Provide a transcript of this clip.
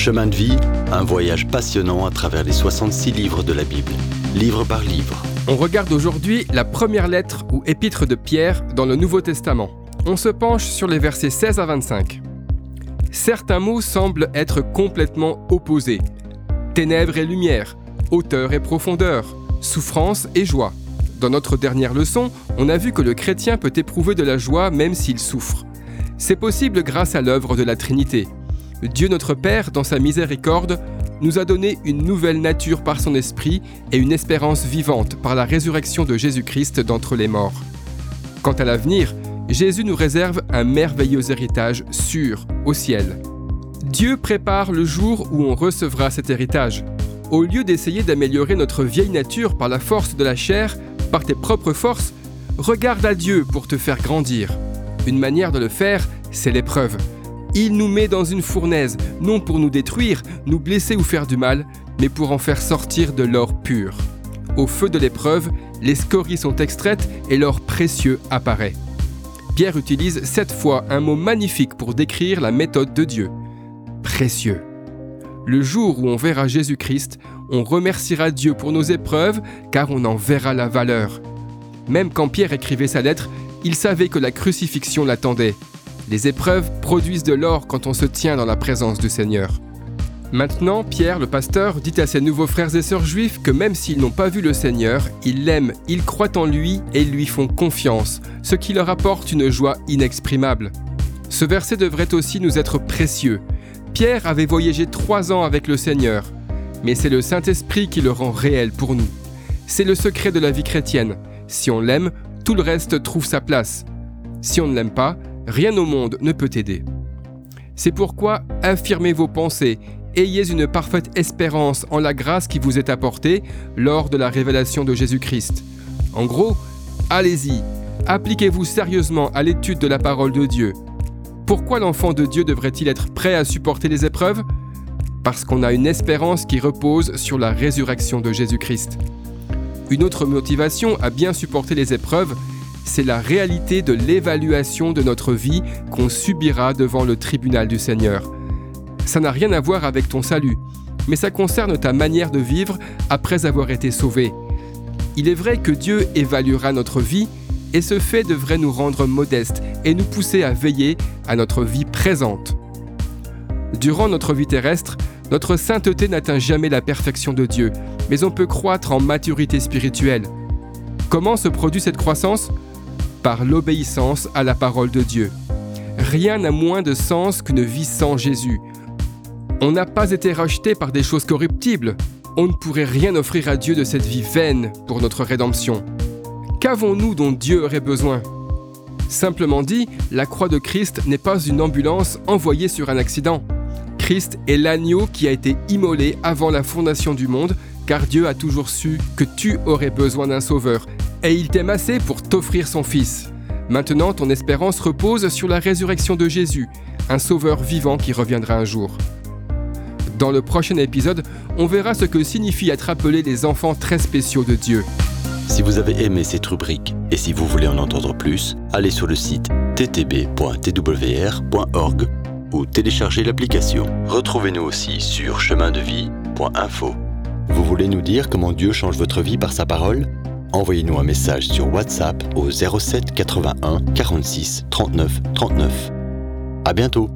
Chemin de vie, un voyage passionnant à travers les 66 livres de la Bible, livre par livre. On regarde aujourd'hui la première lettre ou épître de Pierre dans le Nouveau Testament. On se penche sur les versets 16 à 25. Certains mots semblent être complètement opposés. Ténèbres et lumière, hauteur et profondeur, souffrance et joie. Dans notre dernière leçon, on a vu que le chrétien peut éprouver de la joie même s'il souffre. C'est possible grâce à l'œuvre de la Trinité. Dieu notre Père, dans sa miséricorde, nous a donné une nouvelle nature par son esprit et une espérance vivante par la résurrection de Jésus-Christ d'entre les morts. Quant à l'avenir, Jésus nous réserve un merveilleux héritage sûr au ciel. Dieu prépare le jour où on recevra cet héritage. Au lieu d'essayer d'améliorer notre vieille nature par la force de la chair, par tes propres forces, regarde à Dieu pour te faire grandir. Une manière de le faire, c'est l'épreuve. Il nous met dans une fournaise, non pour nous détruire, nous blesser ou faire du mal, mais pour en faire sortir de l'or pur. Au feu de l'épreuve, les scories sont extraites et l'or précieux apparaît. Pierre utilise cette fois un mot magnifique pour décrire la méthode de Dieu. Précieux. Le jour où on verra Jésus-Christ, on remerciera Dieu pour nos épreuves, car on en verra la valeur. Même quand Pierre écrivait sa lettre, il savait que la crucifixion l'attendait. Les épreuves produisent de l'or quand on se tient dans la présence du Seigneur. Maintenant, Pierre, le pasteur, dit à ses nouveaux frères et sœurs juifs que même s'ils n'ont pas vu le Seigneur, ils l'aiment, ils croient en lui et lui font confiance, ce qui leur apporte une joie inexprimable. Ce verset devrait aussi nous être précieux. Pierre avait voyagé trois ans avec le Seigneur, mais c'est le Saint-Esprit qui le rend réel pour nous. C'est le secret de la vie chrétienne. Si on l'aime, tout le reste trouve sa place. Si on ne l'aime pas, rien au monde ne peut aider. C'est pourquoi affirmez vos pensées, ayez une parfaite espérance en la grâce qui vous est apportée lors de la révélation de Jésus-Christ. En gros, allez-y, appliquez-vous sérieusement à l'étude de la parole de Dieu. Pourquoi l'enfant de Dieu devrait-il être prêt à supporter les épreuves? Parce qu'on a une espérance qui repose sur la résurrection de Jésus-Christ. Une autre motivation à bien supporter les épreuves, c'est la réalité de l'évaluation de notre vie qu'on subira devant le tribunal du Seigneur. Ça n'a rien à voir avec ton salut, mais ça concerne ta manière de vivre après avoir été sauvé. Il est vrai que Dieu évaluera notre vie, et ce fait devrait nous rendre modestes et nous pousser à veiller à notre vie présente. Durant notre vie terrestre, notre sainteté n'atteint jamais la perfection de Dieu, mais on peut croître en maturité spirituelle. Comment se produit cette croissance? Par l'obéissance à la parole de Dieu. Rien n'a moins de sens qu'une vie sans Jésus. On n'a pas été racheté par des choses corruptibles. On ne pourrait rien offrir à Dieu de cette vie vaine pour notre rédemption. Qu'avons-nous dont Dieu aurait besoin? Simplement dit, la croix de Christ n'est pas une ambulance envoyée sur un accident. Christ est l'agneau qui a été immolé avant la fondation du monde, car Dieu a toujours su que tu aurais besoin d'un sauveur, et il t'aime assez pour t'offrir son Fils. Maintenant, ton espérance repose sur la résurrection de Jésus, un sauveur vivant qui reviendra un jour. Dans le prochain épisode, on verra ce que signifie être appelé des enfants très spéciaux de Dieu. Si vous avez aimé cette rubrique et si vous voulez en entendre plus, allez sur le site ttb.twr.org ou téléchargez l'application. Retrouvez-nous aussi sur chemindevie.info. Vous voulez nous dire comment Dieu change votre vie par sa parole? Envoyez-nous un message sur WhatsApp au 07 81 46 39 39. À bientôt